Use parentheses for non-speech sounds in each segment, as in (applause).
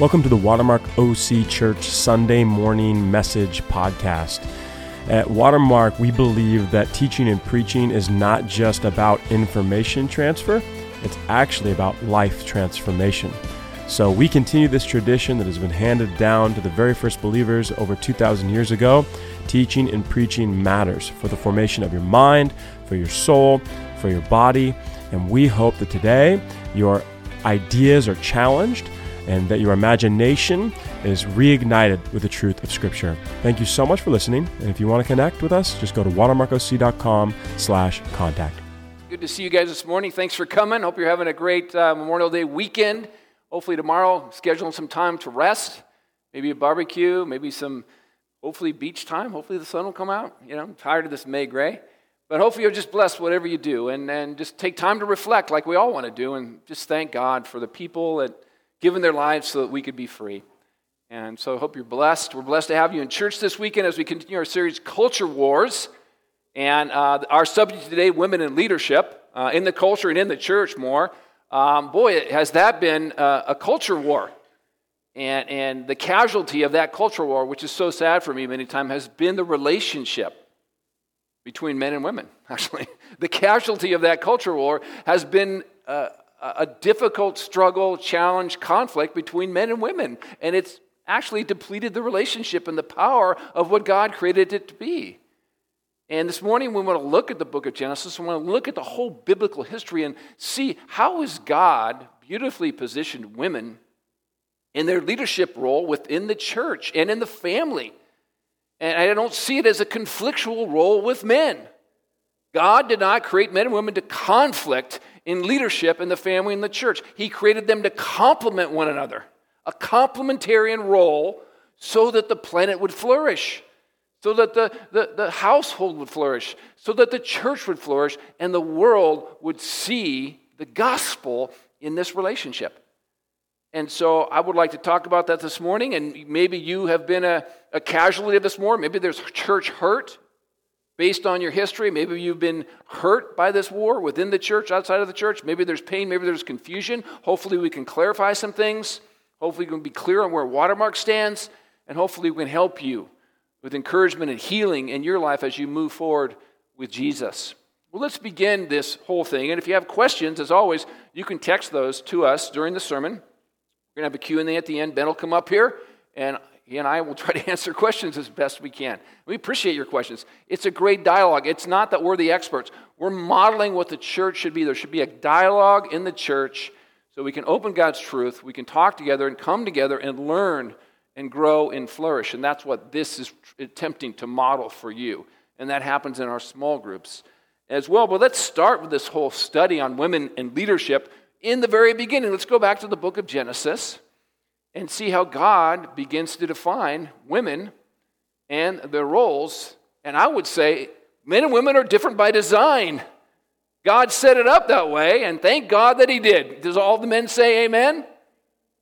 Welcome to the Watermark OC Church Sunday Morning Message Podcast. At Watermark, we believe that teaching and preaching is not just about information transfer, it's actually about life transformation. So we continue this tradition that has been handed down to the very first believers over 2,000 years ago. Teaching and preaching matters for the formation of your mind, for your soul, for your body. And we hope that today your ideas are challenged and that your imagination is reignited with the truth of Scripture. Thank you so much for listening. And if you want to connect with us, just go to watermarkoc.com slash contact. Good to see you guys this morning. Thanks for coming. Hope you're having a great uh, Memorial Day weekend. Hopefully tomorrow, scheduling some time to rest, maybe a barbecue, maybe some, hopefully beach time. Hopefully the sun will come out. You know, I'm tired of this May gray. But hopefully you're just blessed whatever you do and, and just take time to reflect like we all want to do and just thank God for the people that given their lives so that we could be free. And so I hope you're blessed. We're blessed to have you in church this weekend as we continue our series, Culture Wars. And uh, our subject today, women in leadership, uh, in the culture and in the church more. Um, boy, has that been uh, a culture war. And, and the casualty of that culture war, which is so sad for me many times, has been the relationship between men and women, (laughs) actually. The casualty of that culture war has been uh, a difficult struggle, challenge, conflict between men and women. And it's actually depleted the relationship and the power of what God created it to be. And this morning we want to look at the book of Genesis. We want to look at the whole biblical history and see how is God beautifully positioned women in their leadership role within the church and in the family. And I don't see it as a conflictual role with men. God did not create men and women to conflict in leadership in the family and the church. He created them to complement one another, a complementarian role so that the planet would flourish, so that the, the, the household would flourish, so that the church would flourish, and the world would see the gospel in this relationship. And so I would like to talk about that this morning. And maybe you have been a, a casualty of this war. Maybe there's church hurt based on your history. Maybe you've been hurt by this war within the church, outside of the church. Maybe there's pain, maybe there's confusion. Hopefully, we can clarify some things. Hopefully, we can be clear on where Watermark stands, and hopefully, we can help you with encouragement and healing in your life as you move forward with Jesus. Well, let's begin this whole thing. And if you have questions, as always, you can text those to us during the sermon. We're going to have a Q&A at the end. Ben will come up here, and he and I will try to (laughs) answer questions as best we can. We appreciate your questions. It's a great dialogue. It's not that we're the experts. We're modeling what the church should be. There should be a dialogue in the church so we can open God's truth, we can talk together and come together and learn and grow and flourish. And that's what this is attempting to model for you. And that happens in our small groups as well. But let's start with this whole study on women and leadership in the very beginning. Let's go back to the book of Genesis and see how God begins to define women and their roles. And I would say men and women are different by design. God set it up that way, and thank God that He did. Does all the men say amen?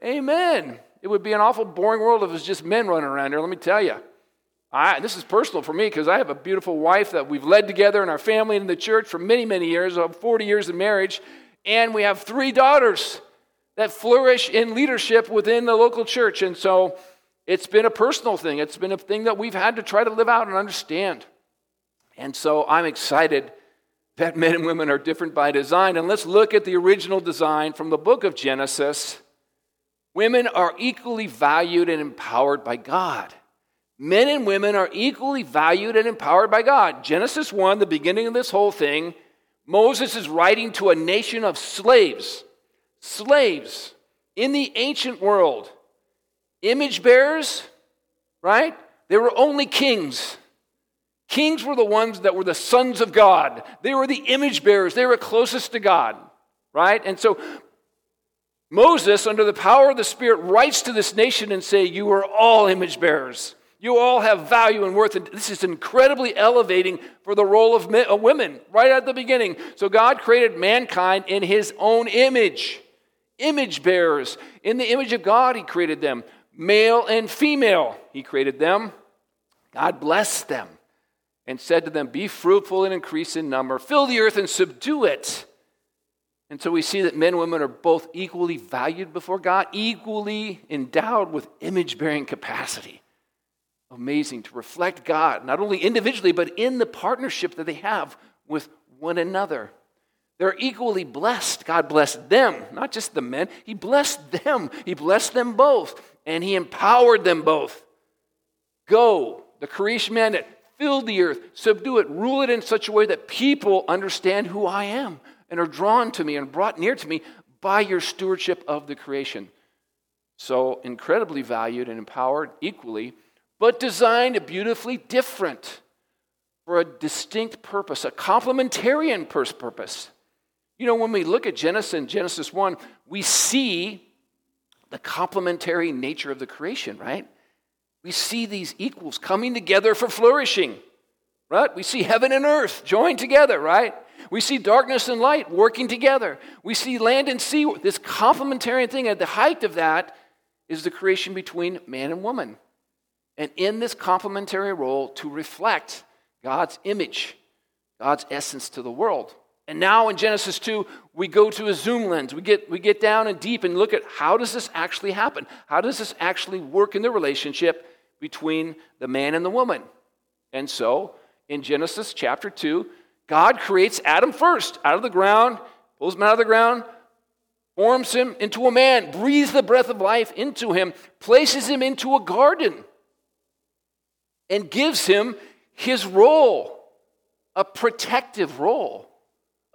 Amen. It would be an awful boring world if it was just men running around here, let me tell you. I, this is personal for me because I have a beautiful wife that we've led together in our family and in the church for many, many years, uh, 40 years of marriage, and we have three daughters that flourish in leadership within the local church. And so it's been a personal thing, it's been a thing that we've had to try to live out and understand. And so I'm excited that men and women are different by design. And let's look at the original design from the book of Genesis. Women are equally valued and empowered by God. Men and women are equally valued and empowered by God. Genesis 1, the beginning of this whole thing, Moses is writing to a nation of slaves slaves in the ancient world, image bearers, right? They were only kings. Kings were the ones that were the sons of God. They were the image bearers. They were closest to God, right? And so Moses, under the power of the Spirit, writes to this nation and say, "You are all image bearers. You all have value and worth." And this is incredibly elevating for the role of uh, women right at the beginning. So God created mankind in His own image image bearers. In the image of God, He created them. Male and female, He created them. God blessed them and said to them, Be fruitful and increase in number, fill the earth and subdue it. And so we see that men and women are both equally valued before God, equally endowed with image bearing capacity. Amazing to reflect God, not only individually, but in the partnership that they have with one another. They're equally blessed. God blessed them, not just the men. He blessed them. He blessed them both, and He empowered them both. Go, the creation mandate, fill the earth, subdue it, rule it in such a way that people understand who I am and are drawn to me and brought near to me by your stewardship of the creation. So incredibly valued and empowered equally, but designed beautifully different for a distinct purpose, a complementarian purpose. You know, when we look at Genesis and Genesis 1, we see the complementary nature of the creation, right? We see these equals coming together for flourishing, right? We see heaven and earth joined together, right? We see darkness and light working together. We see land and sea, this complementary thing. At the height of that is the creation between man and woman. And in this complementary role to reflect God's image, God's essence to the world. And now in Genesis 2, we go to a zoom lens. We get, we get down and deep and look at how does this actually happen? How does this actually work in the relationship between the man and the woman? And so in Genesis chapter 2, God creates Adam first out of the ground, pulls him out of the ground, forms him into a man, breathes the breath of life into him, places him into a garden, and gives him his role, a protective role.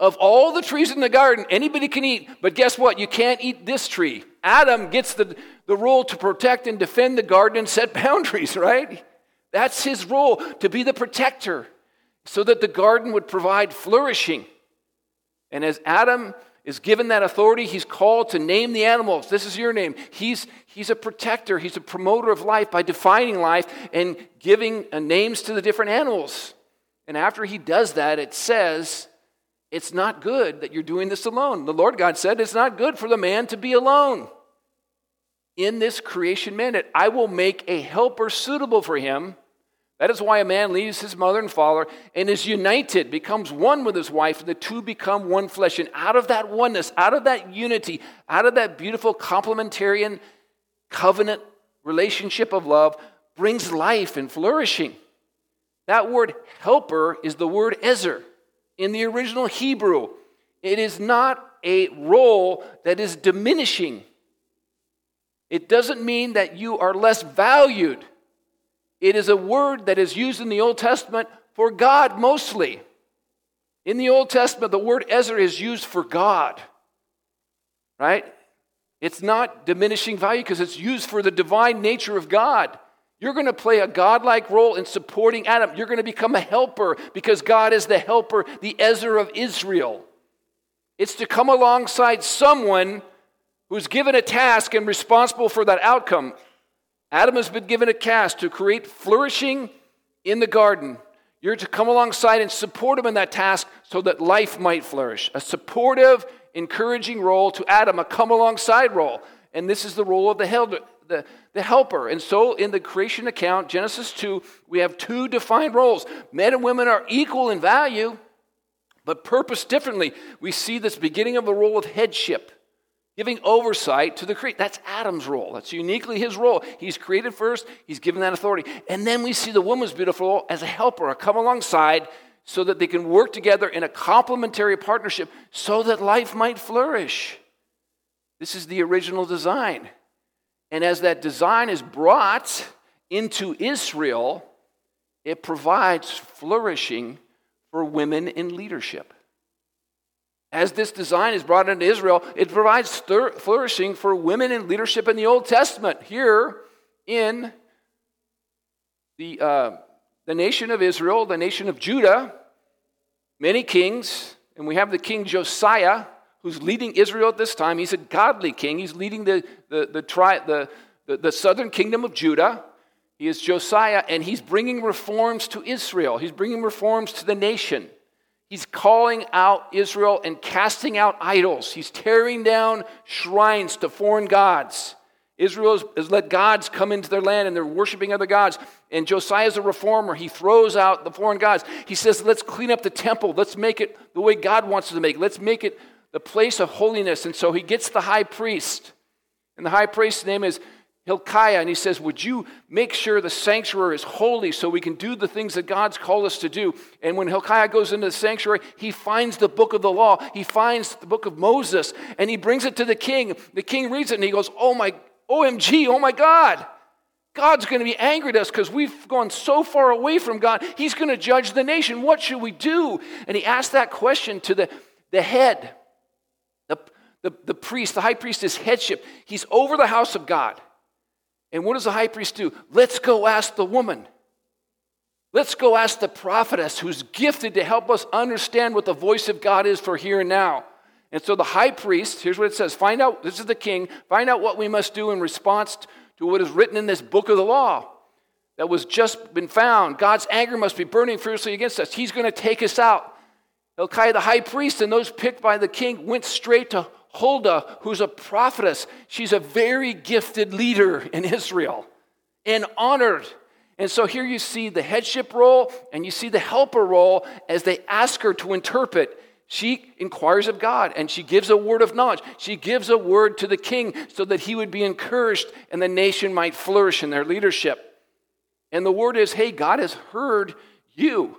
Of all the trees in the garden, anybody can eat, but guess what? You can't eat this tree. Adam gets the, the role to protect and defend the garden and set (laughs) boundaries, right? That's his role, to be the protector, so that the garden would provide flourishing. And as Adam is given that authority, he's called to name the animals. This is your name. He's, he's a protector, he's a promoter of life by defining life and giving uh, names to the different animals. And after he does that, it says it's not good that you're doing this alone. The Lord God said, It's not good for the man to be alone. In this creation mandate, I will make a helper suitable for him. That is why a man leaves his mother and father and is united, becomes one with his wife, and the two become one flesh. And out of that oneness, out of that unity, out of that beautiful complementarian covenant relationship of love, brings life and flourishing. That word helper is the word ezer in the original Hebrew. It is not a role that is diminishing. It doesn't mean that you are less valued. It is a word that is used in the Old Testament for God mostly. In the Old Testament, the word ezer is used for God, right? It's not diminishing value because it's used for the divine nature of God. You're going to play a godlike role in supporting Adam. You're going to become a helper because God is the helper, the Ezer of Israel. It's to come alongside someone who's given a task and responsible for that outcome. Adam has been given a task to create flourishing in the garden. You're to come alongside and support him in that task so that life might flourish. A supportive, encouraging role to Adam, a come alongside role. And this is the role of the helper the, the helper. And so in the creation account, Genesis 2, we have two defined roles. Men and women are equal in value, but purpose differently. We see this beginning of the role of headship, giving oversight to the create. That's Adam's role. That's uniquely his role. He's created first, he's given that authority. And then we see the woman's beautiful role as a helper, a come alongside so that they can work together in a complementary partnership so that life might flourish. This is the original design. And as that design is brought into Israel, it provides flourishing for women in leadership. As this design is brought into Israel, it provides flourishing for women in leadership in the Old Testament. Here in the, uh, the nation of Israel, the nation of Judah, many kings, and we have the king Josiah, who's leading Israel at this time. He's a godly king. He's leading the, the, the, tri- the, the, the southern kingdom of Judah. He is Josiah, and he's bringing reforms to Israel. He's bringing reforms to the nation. He's calling out Israel and casting out idols. He's tearing down shrines to foreign gods. Israel has let gods come into their land and they're worshiping other gods. And Josiah is a reformer. He throws out the foreign gods. He says, let's clean up the temple. Let's make it the way God wants us to make it. Let's make it the place of holiness. And so he gets the high priest. And the high priest's name is Hilkiah, and he says, Would you make sure the sanctuary is holy so we can do the things that God's called us to do? And when Hilkiah goes into the sanctuary, he finds the book of the law, he finds the book of Moses, and he brings it to the king. The king reads it and he goes, Oh my, OMG, oh my God. God's going to be angry at us because we've gone so far away from God. He's going to judge the nation. What should we do? And he asked that question to the, the head, the, the, priest, the high priest is headship. He's over the house of God. And what does the high priest do? Let's go ask the woman. Let's go ask the prophetess who's gifted to help us understand what the voice of God is for here and now. And so the high priest, here's what it says find out, this is the king, find out what we must do in response to what is written in this book of the law that was just been found. God's anger must be burning fiercely against us. He's going to take us out. Hilkiah, the high priest, and those picked by the king went straight to Huldah, who's a prophetess. She's a very gifted leader in Israel and honored. And so here you see the headship role and you see the helper role as they ask her to interpret. She inquires of God and she gives a word of knowledge. She gives a word to the king so that he would be encouraged and the nation might flourish in their leadership. And the word is hey, God has heard you.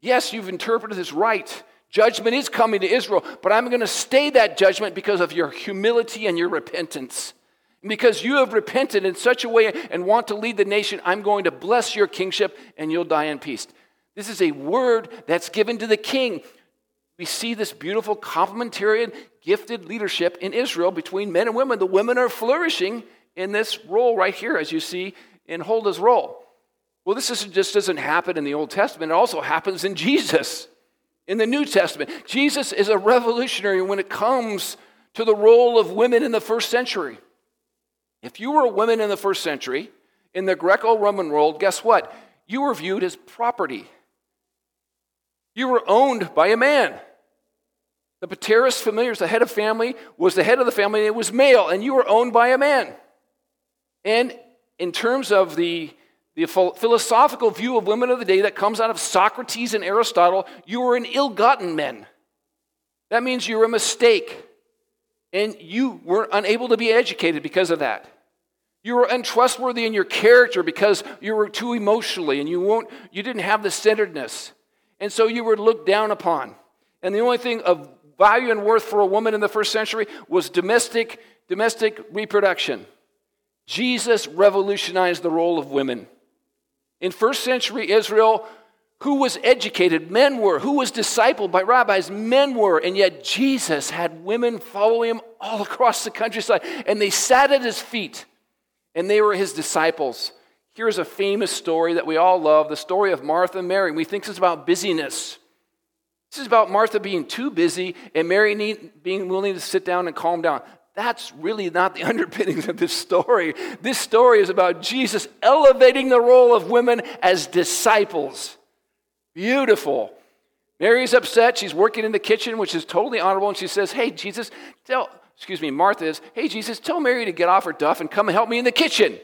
Yes, you've interpreted this right. Judgment is coming to Israel, but I'm going to stay that judgment because of your humility and your repentance. because you have repented in such a way and want to lead the nation, I'm going to bless your kingship and you'll die in peace. This is a word that's given to the king. We see this beautiful complementarian, gifted leadership in Israel between men and women. The women are flourishing in this role right here, as you see in Huldah's role. Well, this just doesn't happen in the Old Testament, it also happens in Jesus in the New Testament. Jesus is a revolutionary when it comes to the role of women in the first century. If you were a woman in the first century, in the Greco Roman world, guess what? You were viewed as property. You were owned by a man. The paterfamilias, the head of family, was the head of the family, and it was male, and you were owned by a man. And in terms of the the philosophical view of women of the day that comes out of Socrates and Aristotle, you were an ill gotten men. That means you're a mistake. And you were unable to be educated because of that. You were untrustworthy in your character because you were too emotionally and you, won't, you didn't have the centeredness. And so you were looked down upon. And the only thing of value and worth for a woman in the first century was domestic, domestic reproduction. Jesus revolutionized the role of women. In first century Israel, who was educated? Men were. Who was discipled by rabbis? Men were. And yet Jesus had women follow him all (laughs) across the countryside. And they sat at his feet, and they were his disciples. Here's a famous story that we all love the story of Martha and Mary. We think this is about busyness. This is about Martha being too busy and Mary being willing to sit down and calm down. That's really not the (laughs) underpinnings of this story. This story is about Jesus elevating the role of women as disciples. Beautiful. Mary's upset. She's working in the kitchen, which is totally honorable. And she says, Hey, Jesus, tell, excuse me, Martha is, Hey, Jesus, tell Mary to get off her duff and come and help me in the kitchen.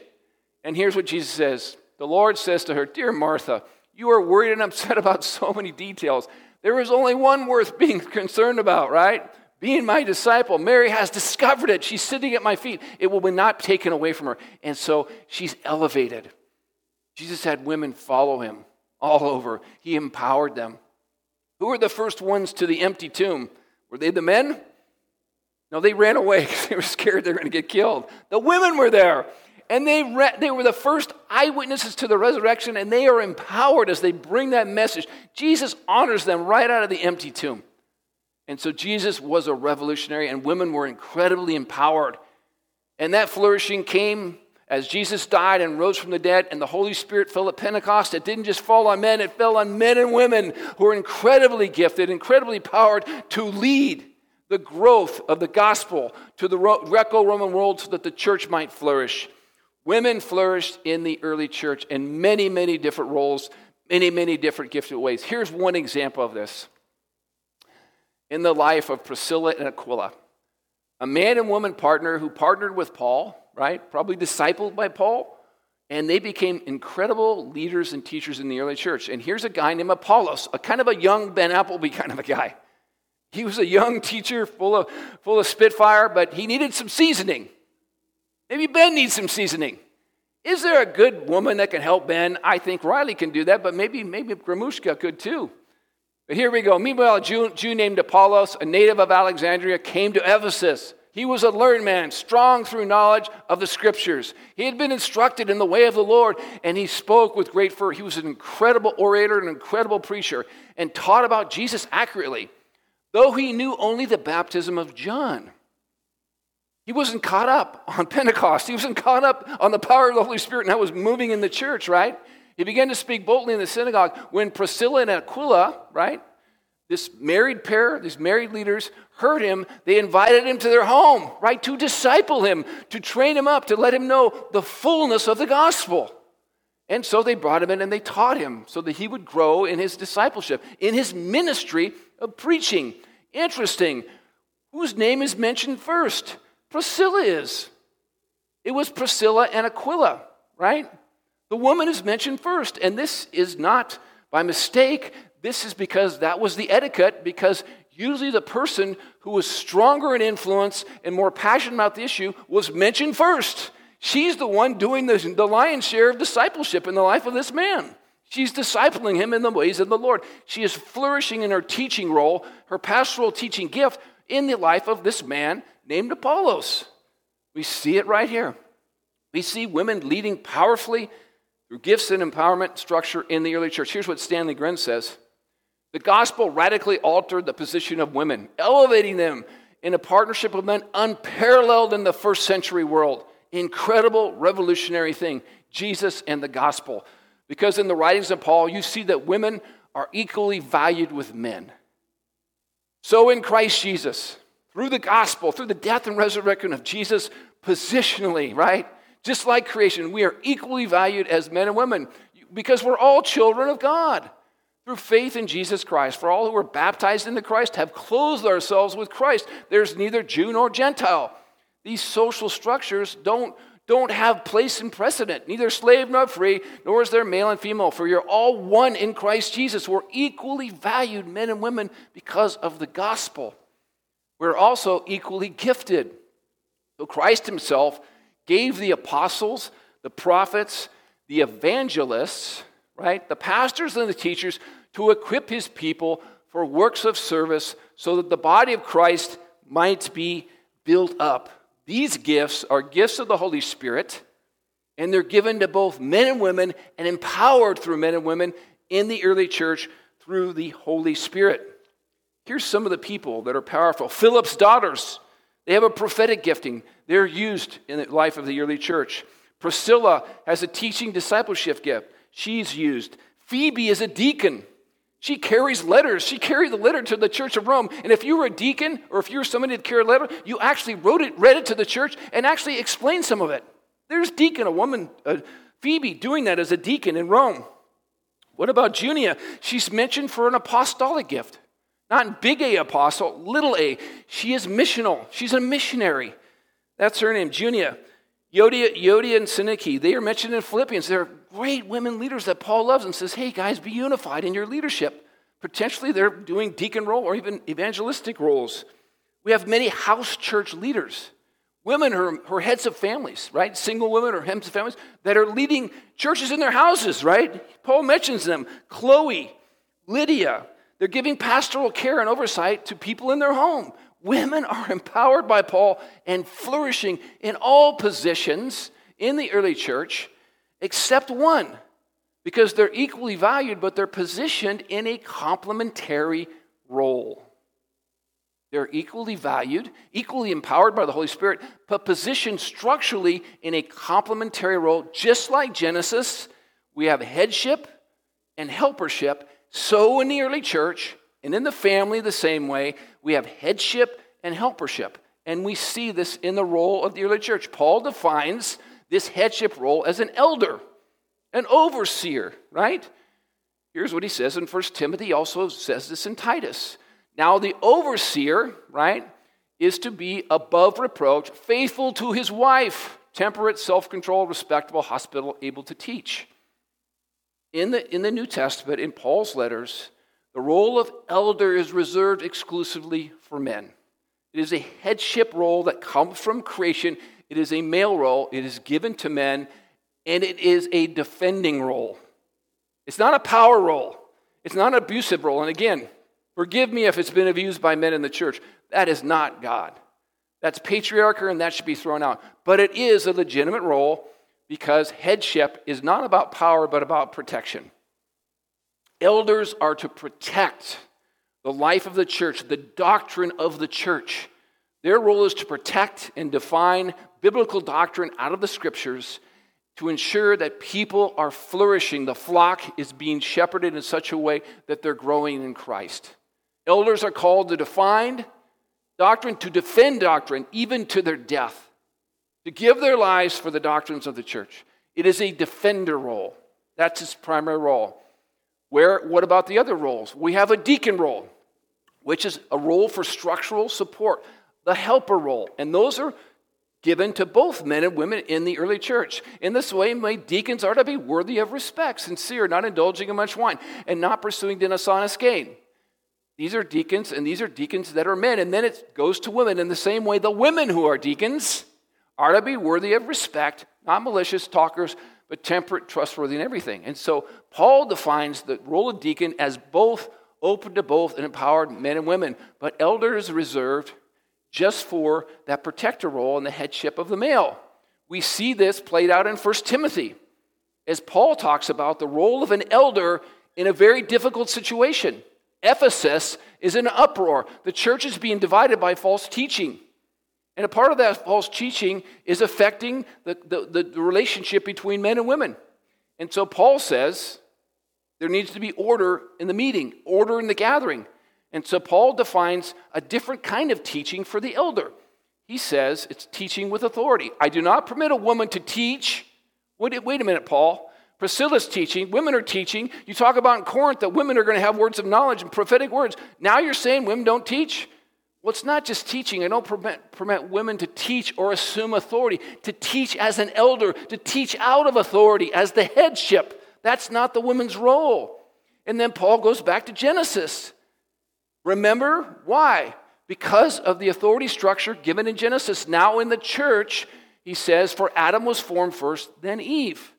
And here's what Jesus says The Lord says to her, Dear Martha, you are worried and upset (laughs) about so many details. There is only one worth being (laughs) concerned about, right? Being my disciple. Mary has discovered it. She's sitting at my feet. It will be not taken away from her. And so she's elevated. Jesus had women follow him all over, he empowered them. Who were the first ones to the empty tomb? Were they the men? No, they ran away because (laughs) they were scared they were going to get killed. The women were there. And they, re- they were the first eyewitnesses to the resurrection, and they are empowered as they bring that message. Jesus honors them right out of the empty tomb. And so Jesus was a revolutionary, and women were incredibly empowered. And that flourishing came as Jesus died and rose from the dead, and the Holy Spirit fell at Pentecost. It didn't just fall on men, it fell on men and women who were incredibly gifted, incredibly powered to lead the growth of the gospel to the Greco Roman world so that the church might flourish. Women flourished in the early church in many, many different roles, many, many different gifted ways. Here's one example of this in the life of Priscilla and Aquila, a man and woman partner who partnered with Paul, right? Probably discipled by Paul. And they became incredible leaders and teachers in the early church. And here's a guy named Apollos, a kind of a young Ben Appleby kind of a guy. He was a young teacher full of, full of spitfire, but he needed some seasoning. Maybe Ben needs some seasoning. Is there a good woman that can help Ben? I think Riley can do that, but maybe, maybe Gramushka could too. But here we go. Meanwhile, a Jew, Jew named Apollos, a native of Alexandria, came to Ephesus. He was a learned man, strong through knowledge of the scriptures. He had been instructed in the way of the Lord, and he spoke with great fervor. He was an incredible orator, an incredible preacher, and taught about Jesus accurately, though he knew only the baptism of John. He wasn't caught up on (laughs) Pentecost. He wasn't caught up on the power of the Holy Spirit and how it was moving in the church, right? He began to speak boldly in the synagogue when Priscilla and Aquila, right? This married pair, these married leaders, heard him. They invited him to their home, right? To disciple him, to train him up, to let him know the fullness of the gospel. And so they brought him in and they taught him so that he would grow in his discipleship, in his ministry of preaching. Interesting. Whose name is mentioned first? Priscilla is. It was Priscilla and Aquila, right? The woman is mentioned first, and this is not by mistake. This is because that was the etiquette, because usually the person who was stronger in influence and more passionate about the issue was mentioned first. She's the one doing the, the lion's share of discipleship in the life of this man. She's discipling him in the ways of the Lord. She is flourishing in her teaching role, her pastoral teaching gift in the life of this man named Apollos. We see it right here. We see women leading powerfully through gifts and empowerment structure in the early church. Here's what Stanley Grenz says The gospel radically altered the position of women, elevating them in a partnership with men unparalleled in the first century world. Incredible, revolutionary thing Jesus and the gospel. Because in the writings of Paul, you see that women are equally valued with men. So in Christ Jesus, through the gospel, through the death and resurrection of Jesus, positionally, right? Just like creation, we are equally valued as men and women because we're all children of God through faith in Jesus Christ. For all who are baptized into Christ have clothed ourselves with Christ. There's neither Jew nor Gentile. These social structures don't, don't have place and precedent, neither slave nor free, nor is there male and female, for you're all one in Christ Jesus. We're equally valued, men and women, because of the gospel we're also equally gifted. So Christ himself gave the apostles, the prophets, the evangelists, right, the pastors and the teachers to equip his people for works of service so that the body of Christ might be built up. These gifts are gifts of the Holy Spirit, and they're given to both men and women and empowered through men and women in the early church through the Holy Spirit. Here's some of the people that are powerful Philip's daughters, they have a prophetic gifting. They're used in the life of the early church. Priscilla has a teaching discipleship gift. She's used. Phoebe is a deacon. She carries letters. She carried the letter to the church of Rome. And if you were a deacon or if you were somebody that carried a letter, you actually wrote it, read it to the church, and actually explained some of it. There's deacon, a woman, uh, Phoebe, doing that as a deacon in Rome. What about Junia? She's mentioned for an apostolic gift. Not big A apostle, little a. She is missional. She's a missionary. That's her name, Junia. Euodia, Euodia and Syntyche, they are mentioned in Philippians. They're great women leaders that Paul loves and says, hey, guys, be unified in your leadership. Potentially, they're doing deacon role or even evangelistic roles. We have many house church leaders, women who are heads of families, right? Single women or heads of families that are leading churches in their houses, right? Paul mentions them Chloe, Lydia, they're giving pastoral care and oversight to people in their home. Women are (laughs) empowered by Paul and flourishing in all positions in the early church except one, because they're equally valued, but they're positioned in a complementary role. They're equally valued, equally empowered by the Holy Spirit, but positioned structurally in a complementary role. Just like Genesis, we have headship and helpership so, in the early church and in the family, the same way, we have headship and helpership. And we see this in the role of the early church. Paul defines this headship role as an elder, an overseer, right? Here's what he says in 1 Timothy, also says this in Titus. Now, the overseer, right, is to be above reproach, faithful to his wife, temperate, self controlled, respectable, hospitable, able to teach in the, in the New Testament, in Paul's letters, The role of elder is reserved exclusively for men. It is a headship role that comes from creation. It is a male role. It is given to men, and it is a defending role. It's not a power role. It's not an abusive role. And again, forgive me if it's been abused by men in the church. That is not God. That's patriarchy, and that should be thrown out. But it is a legitimate role because headship is not about power, but about protection. Elders are to protect the life of the church, the doctrine of the church. Their role is to protect and define biblical doctrine out of the scriptures to ensure that people are flourishing. The flock is being shepherded in such a way that they're growing in Christ. Elders are called to define doctrine, to defend doctrine, even to their death, to give their lives for the doctrines of the church. It is a defender role. That's his primary role. Where, what about the other roles? We have a deacon role, which is a role for structural support, the helper role. And those are given to both men and women in the early church. In this way, my deacons are to be worthy of respect, sincere, not indulging in much wine, and not pursuing dishonest gain. These are deacons, and these are deacons that are men. And then it goes to women in the same way the women who are deacons are to be worthy of respect, not malicious talkers, but temperate, trustworthy, and everything. And so Paul defines the role of deacon as both open to both and empowered men and women, but elder is reserved just for that protector role and the headship of the male. We see this played out in 1 Timothy as Paul talks about the role of an elder in a very difficult situation. Ephesus is in an uproar. The church is being divided by false teaching. And a part of that false teaching is affecting the, the, the, relationship between men and women. And so Paul says there needs to be order in the meeting, order in the gathering. And so Paul defines a different kind of teaching for the elder. He says it's teaching with authority. I do not permit a woman to teach. Wait, wait a minute, Paul. Priscilla's teaching, women are teaching. You talk about in Corinth that women are going to have words of knowledge and prophetic words. Now you're saying women don't teach? Well, it's not just teaching. I don't permit, permit women to teach or assume authority, to teach as an elder, to teach out of authority as the headship. That's not the woman's role. And then Paul goes back to Genesis. Remember why? Because of the authority structure given in Genesis. Now in the church, he says, for Adam was formed first, then Eve.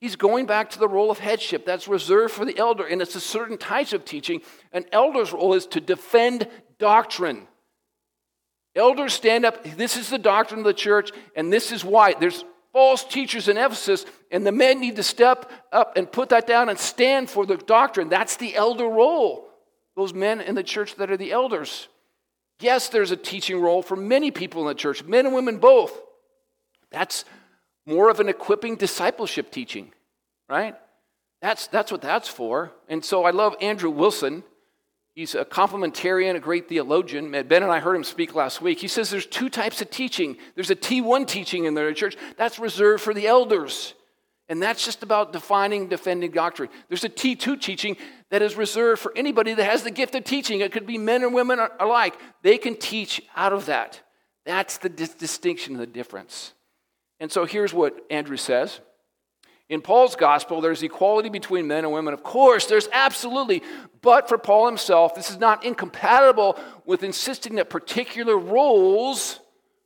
He's going back to the role of headship that's reserved for the elder, and it's a certain type of teaching. An elder's role is to defend doctrine. Elders stand up. This is the doctrine of the church, and this is why. There's false teachers in Ephesus, and the men need to step up and put that down and stand for the doctrine. That's the elder role. Those men in the church that are the elders. Yes, there's a teaching role for many people in the church, men and women both. That's more of an equipping discipleship teaching, right? That's, that's what that's for. And so I love Andrew Wilson. He's a complementarian, a great theologian. Ben and I heard him speak last week. He says there's two types of teaching. There's a T1 teaching in the church that's reserved for the elders. And that's just about defining, defending doctrine. There's a T2 teaching that is reserved for anybody that has the gift of teaching. It could be men and women alike. They can teach out of that. That's the dis- distinction, the difference. And so here's what Andrew says in Paul's gospel, there's equality between men and women. Of course, there's absolutely. But for Paul himself, this is not incompatible with insisting that particular roles,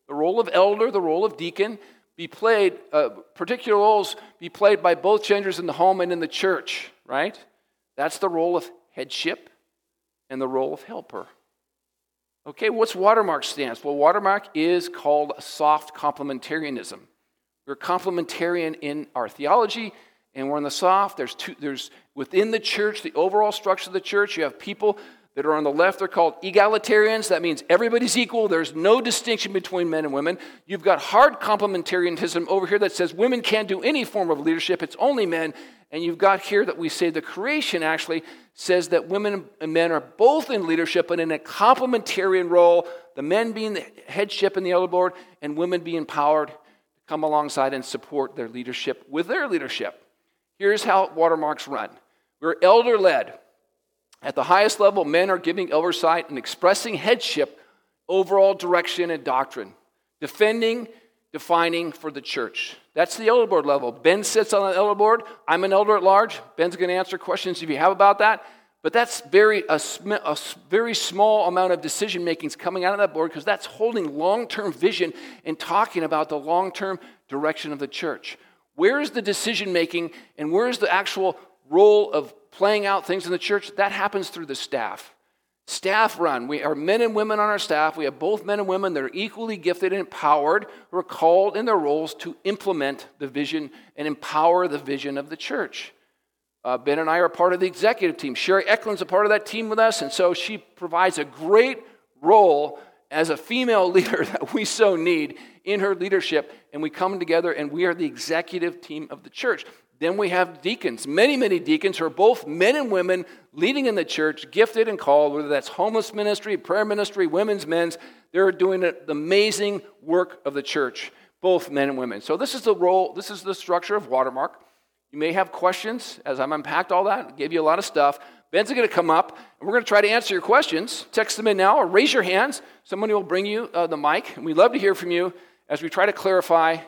the role of elder, the role of deacon, be played, uh, particular roles be played by both genders in the home and in the church, right? That's the role of headship and the role of helper. Okay, what's watermark stance? Well, watermark is called soft complementarianism. We're complementarian in our theology, and we're in the soft. There's two, there's within the church, the overall structure of the church, you have people that are on the left, they're called egalitarians. That means everybody's equal. There's no distinction between men and women. You've got hard complementarianism over here that says women can't do any form of leadership, it's only men. And you've got here that we say the creation actually says that women and men are both in leadership, but in a complementarian role, the men being the headship in the elder board and women being empowered come alongside and support their leadership with their leadership. Here's how watermarks run we're elder led. At the highest level, men are giving oversight and expressing headship, overall direction, and doctrine, defending, defining for the church. That's the elder board level. Ben sits on the elder board. I'm an elder at large. Ben's going to answer questions if you have about that. But that's very a, a very small amount of decision makings coming out of that board because that's holding long-term vision and talking about the long-term direction of the church. Where's the decision making and where's the actual role of playing out things in the church? That happens through the staff. Staff run. We are men and women on our staff. We have both men and women that are equally gifted and empowered, who are called in their roles to implement the vision and empower the vision of the church. Uh, ben and I are part of the executive team. Sherry Eklund's a part of that team with us, and so she provides a great role as a female (laughs) leader that we so need in her leadership. And we come together and we are the executive team of the church. Then we have deacons, many, many deacons who are both men and women leading in the church, gifted and called, whether that's homeless ministry, prayer ministry, women's, men's. They're doing the amazing work of the church, both men and women. So this is the role, this is the structure of Watermark. You may have questions as I'm unpacked all that, gave you a lot of stuff. Ben's going to come up, and we're going to try to answer your questions. Text them in now or raise your hands. Somebody will bring you uh, the mic, and we'd love to hear from you as we try to clarify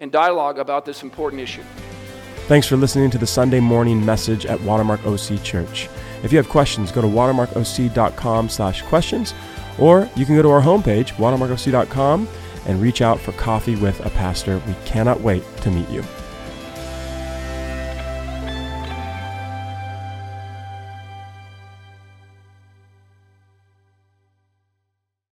and dialogue about this important issue. Thanks for listening to the Sunday morning message at Watermark OC Church. If you have questions, go to watermarkoc.com slash questions, or you can go to our homepage, watermarkoc.com, and reach out for coffee with a pastor. We cannot wait to meet you.